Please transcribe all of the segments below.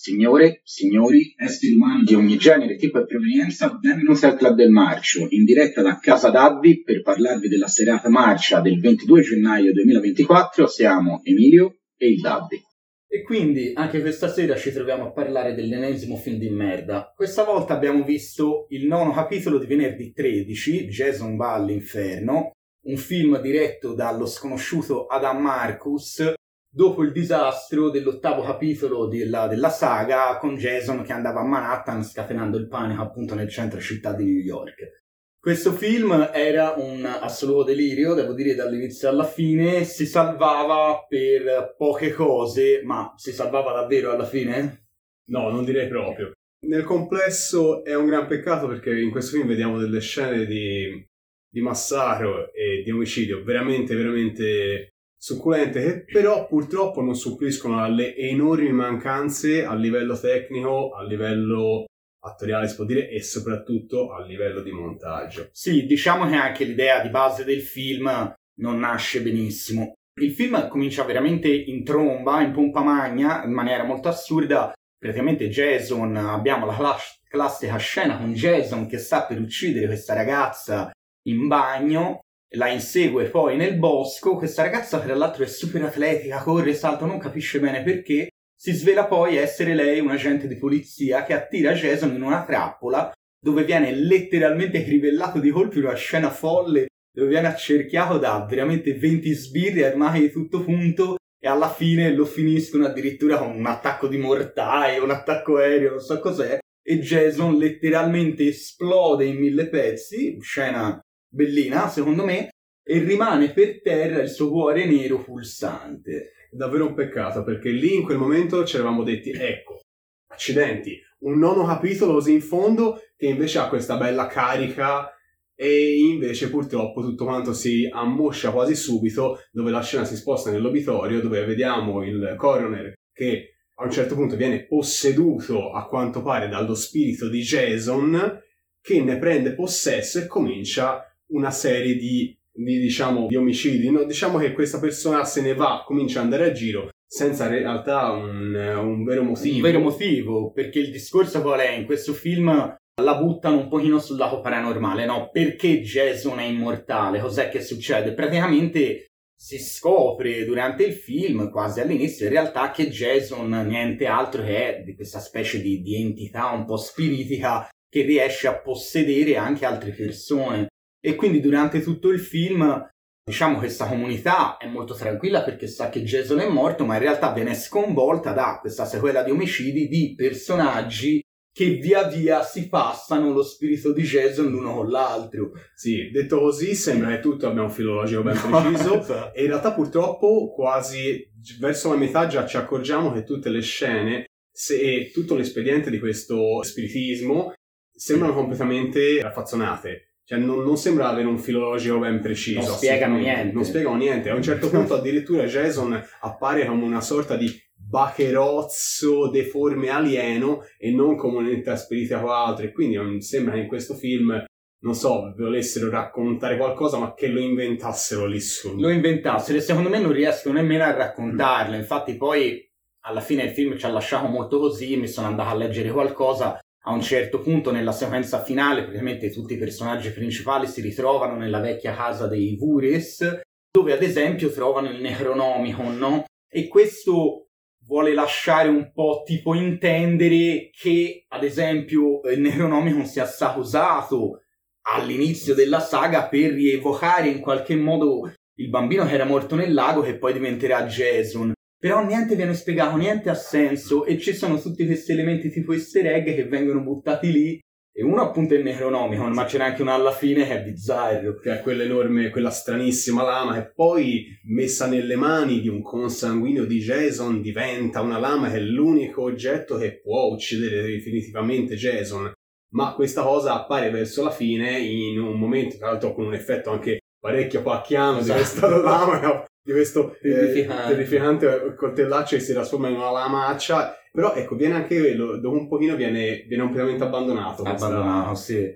Signore, signori, esseri umani di ogni genere, tipo e provenienza, benvenuti al Club del Marcio, in diretta da Casa d'Addi per parlarvi della serata marcia del 22 gennaio 2024. Siamo Emilio e il Daddi. E quindi anche questa sera ci troviamo a parlare dell'ennesimo film di merda. Questa volta abbiamo visto il nono capitolo di venerdì 13, Jason va all'inferno, un film diretto dallo sconosciuto Adam Marcus, dopo il disastro dell'ottavo capitolo della, della, saga con Jason che andava a Manhattan scatenando il panico appunto nel centro città di New York. Questo film era un assoluto delirio, devo dire dall'inizio alla fine, si salvava per poche cose, ma si salvava davvero alla fine? No, non direi proprio. Nel complesso è un gran peccato perché in questo film vediamo delle scene di, di massacro e di omicidio veramente, veramente succulente che però purtroppo non suppliscono alle enormi mancanze a livello tecnico, a livello attoriale si può dire e soprattutto a livello di montaggio. Sì, diciamo che anche l'idea di base del film non nasce benissimo. Il film comincia veramente in tromba, in pompa magna, in maniera molto assurda. Praticamente Jason, abbiamo la class- classica scena con Jason che sta per uccidere questa ragazza in bagno la insegue poi nel bosco. Questa ragazza, tra l'altro, è super atletica, corre, salta, non capisce bene perché. Si svela poi essere lei un agente di polizia che attira Jason in una trappola dove viene letteralmente crivellato di colpi, una scena folle dove viene accerchiato da veramente 20 sbirri armati di tutto punto e alla fine lo finiscono addirittura con un attacco di mortaio, un attacco aereo, non so cos'è, e Jason letteralmente esplode in mille pezzi, scena bellina, secondo me, e rimane per terra il suo cuore nero pulsante. Davvero un peccato, perché lì in quel momento ci eravamo detti, ecco, accidenti, un nono capitolo così in fondo che invece ha questa bella carica e invece purtroppo tutto quanto si ammoscia quasi subito dove la scena si sposta nell'obitorio dove vediamo il coroner che a un certo punto viene posseduto a quanto pare dallo spirito di Jason che ne prende possesso e comincia una serie di, di, diciamo, di omicidi. No, diciamo che questa persona se ne va, comincia ad andare a giro senza in realtà un, un vero motivo. Un vero motivo, perché il discorso qual è? In questo film la buttano un pochino sul lato paranormale, no? Perché Jason è immortale? Cos'è che succede? Praticamente si scopre durante il film, quasi all'inizio, in realtà che Jason niente altro che è di questa specie di, di entità un po' spiritica che riesce a possedere anche altre persone. E quindi durante tutto il film, diciamo, questa comunità è molto tranquilla perché sa che Jason è morto, ma in realtà viene sconvolta da questa sequela di omicidi di personaggi che via via si passano lo spirito di Jason l'uno con l'altro. Sì, detto così sembra che tutto abbia un filologico ben preciso esatto. e in realtà purtroppo quasi verso la metà già ci accorgiamo che tutte le scene e tutto l'espediente di questo spiritismo sembrano completamente raffazzonate. Cioè, non, non, sembra avere un filologico ben preciso. Non spiegano niente. Non spiegano niente. A un certo punto, addirittura, Jason appare come una sorta di bacherozzo deforme alieno e non come un'entità spirita o altro. E quindi sembra che in questo film, non so, volessero raccontare qualcosa, ma che lo inventassero lì su. Lo inventassero e secondo me non riescono nemmeno a raccontarlo. Infatti, poi alla fine il film ci ha lasciato molto così. Mi sono andato a leggere qualcosa a un certo punto nella sequenza finale praticamente tutti i personaggi principali si ritrovano nella vecchia casa dei Vures dove ad esempio trovano il Necronomicon no? e questo vuole lasciare un po' tipo intendere che ad esempio il Necronomicon sia stato usato all'inizio della saga per rievocare in qualche modo il bambino che era morto nel lago che poi diventerà Jason però niente viene spiegato, niente ha senso e ci sono tutti questi elementi tipo easter egg che vengono buttati lì e uno appunto è il Necronomicon, ma c'è anche uno alla fine che è bizzarro. Che è quell'enorme, quella stranissima lama che poi messa nelle mani di un consanguineo di Jason diventa una lama che è l'unico oggetto che può uccidere definitivamente Jason. Ma questa cosa appare verso la fine in un momento, tra l'altro con un effetto anche parecchio pacchiano esatto. di questa lama di questo terrificante, eh, terrificante coltellaccio che si trasforma in una lamaccia. Però ecco, viene anche quello, dopo un pochino viene, viene completamente abbandonato. Abbandonato, sì.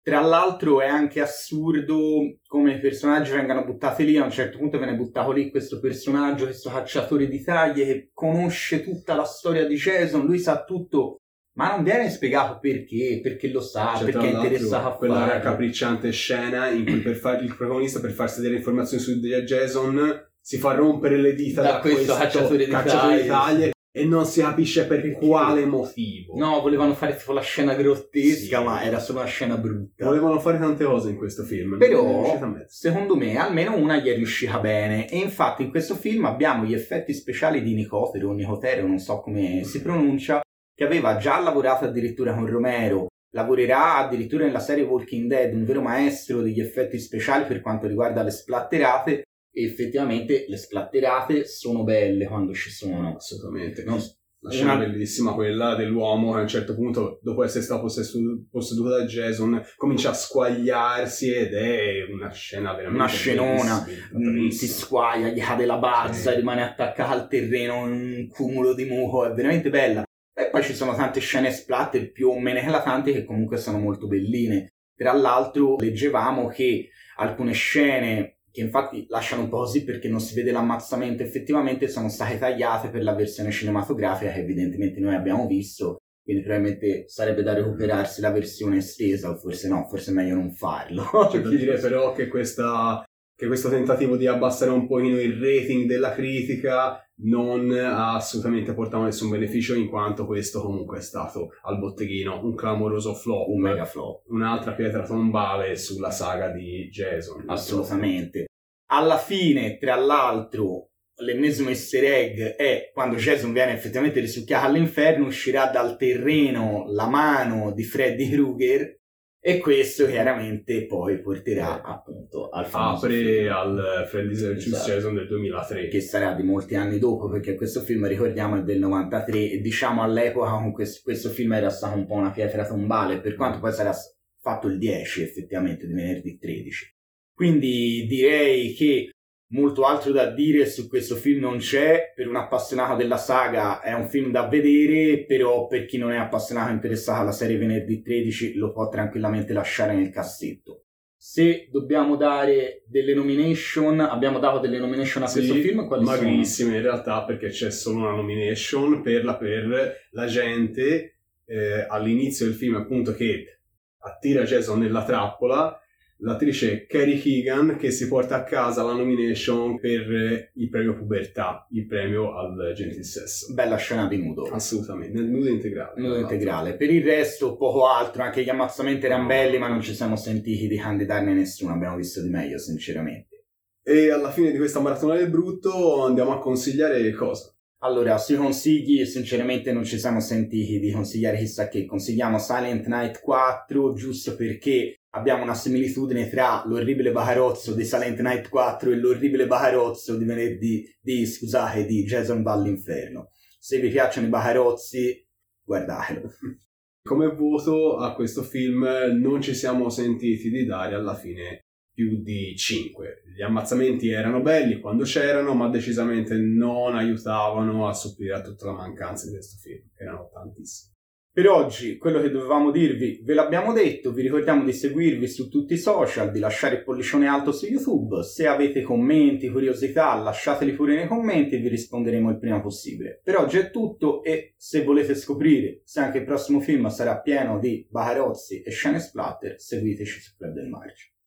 Tra l'altro è anche assurdo come i personaggi vengano buttati lì, a un certo punto viene buttato lì questo personaggio, questo cacciatore di taglie che conosce tutta la storia di Jason, lui sa tutto, ma non viene spiegato perché, perché lo sa, C'è perché è interessato a quella farlo. raccapricciante scena in cui per far, il protagonista per farsi delle informazioni su Jason si fa rompere le dita Da da, questo cacciatore di taglie, e non si capisce per quale motivo. No, volevano fare tipo la scena grottesca, Sì. ma era solo una scena brutta. Volevano fare tante cose in questo film. Però, secondo me, almeno una gli è riuscita bene. E infatti in questo film abbiamo gli effetti speciali di Nicotero, o Nicotero, non so come si pronuncia, che aveva già lavorato addirittura con Romero, lavorerà addirittura nella serie Walking Dead, un vero maestro degli effetti speciali per quanto riguarda le splatterate. E effettivamente le splatterate sono belle quando ci sono. Assolutamente. Non- La scena una- bellissima, quella dell'uomo che a un certo punto, dopo essere stato possesso- posseduto da Jason, comincia a squagliarsi ed è una scena veramente Una scenona. Mm, si bellissima. squaglia, gli cade la bazza, Sì. rimane attaccata al terreno in un cumulo di muco, è veramente bella. E poi ci sono tante scene splatter più o meno eclatanti che comunque sono molto belline. Tra l'altro leggevamo che alcune scene che infatti lasciano un po' così perché non si vede l'ammazzamento effettivamente sono state tagliate per la versione cinematografica che evidentemente noi abbiamo visto quindi probabilmente sarebbe da recuperarsi la versione estesa o forse no, forse è meglio non farlo. C'è da dire però che, questa, che questo tentativo di abbassare un pochino il rating della critica non ha assolutamente portato nessun beneficio in quanto questo comunque è stato al botteghino un clamoroso flop, un mega flop. un'altra pietra tombale sulla saga di Jason. Assolutamente. Alla fine, tra l'altro, l'ennesimo easter egg è quando Jason viene effettivamente risucchiato all'inferno, uscirà dal terreno la mano di Freddy Krueger e questo chiaramente poi porterà appunto al famoso Apre film, al Freddy's vs. Esatto. Jason del 2003. che sarà di molti anni dopo perché questo film ricordiamo è del 93 e diciamo all'epoca con questo, questo film era stato un po' una pietra tombale per quanto poi sarà fatto il 10 effettivamente di venerdì 13 quindi direi che molto altro da dire su questo film non c'è. Per un appassionato della saga è un film da vedere però per chi non è appassionato e interessato alla serie venerdì 13 lo può tranquillamente lasciare nel cassetto. Se dobbiamo dare delle nomination abbiamo dato delle nomination a questo Sì, film? Quali sono? magrissime in realtà perché c'è solo una nomination per la, per la gente eh, all'inizio del film appunto che attira Jason nella trappola l'attrice Carrie Keegan che si porta a casa la nomination per eh, il premio pubertà il premio al gentil sesso. Bella scena di nudo. Assolutamente nel nudo integrale nudo integrale. Per il resto poco altro anche gli ammazzamenti erano belli ma non ci siamo sentiti di candidarne nessuno abbiamo visto di meglio sinceramente. E alla fine di questa maratona del brutto andiamo a consigliare cosa? Allora, sui consigli, sinceramente non ci siamo sentiti di consigliare chissà che. Consigliamo Silent Night 4, giusto perché abbiamo una similitudine tra l'orribile bacarozzo di Silent Night 4 e l'orribile bacarozzo di venerdì, di, scusate, di Jason va all'inferno. Se vi piacciono i bacarozzi, guardatelo. Come voto a questo film non ci siamo sentiti di dare alla fine più di 5. Gli ammazzamenti erano belli quando c'erano, ma decisamente non aiutavano a supplire a tutta la mancanza di questo film, erano tantissimi. Per oggi quello che dovevamo dirvi ve l'abbiamo detto, vi ricordiamo di seguirvi su tutti i social, di lasciare il pollicione alto su YouTube, se avete commenti, curiosità lasciateli pure nei commenti e vi risponderemo il prima possibile. Per oggi è tutto e se volete scoprire se anche il prossimo film sarà pieno di bacarozzi e scene splatter, seguiteci su Club del Marcio.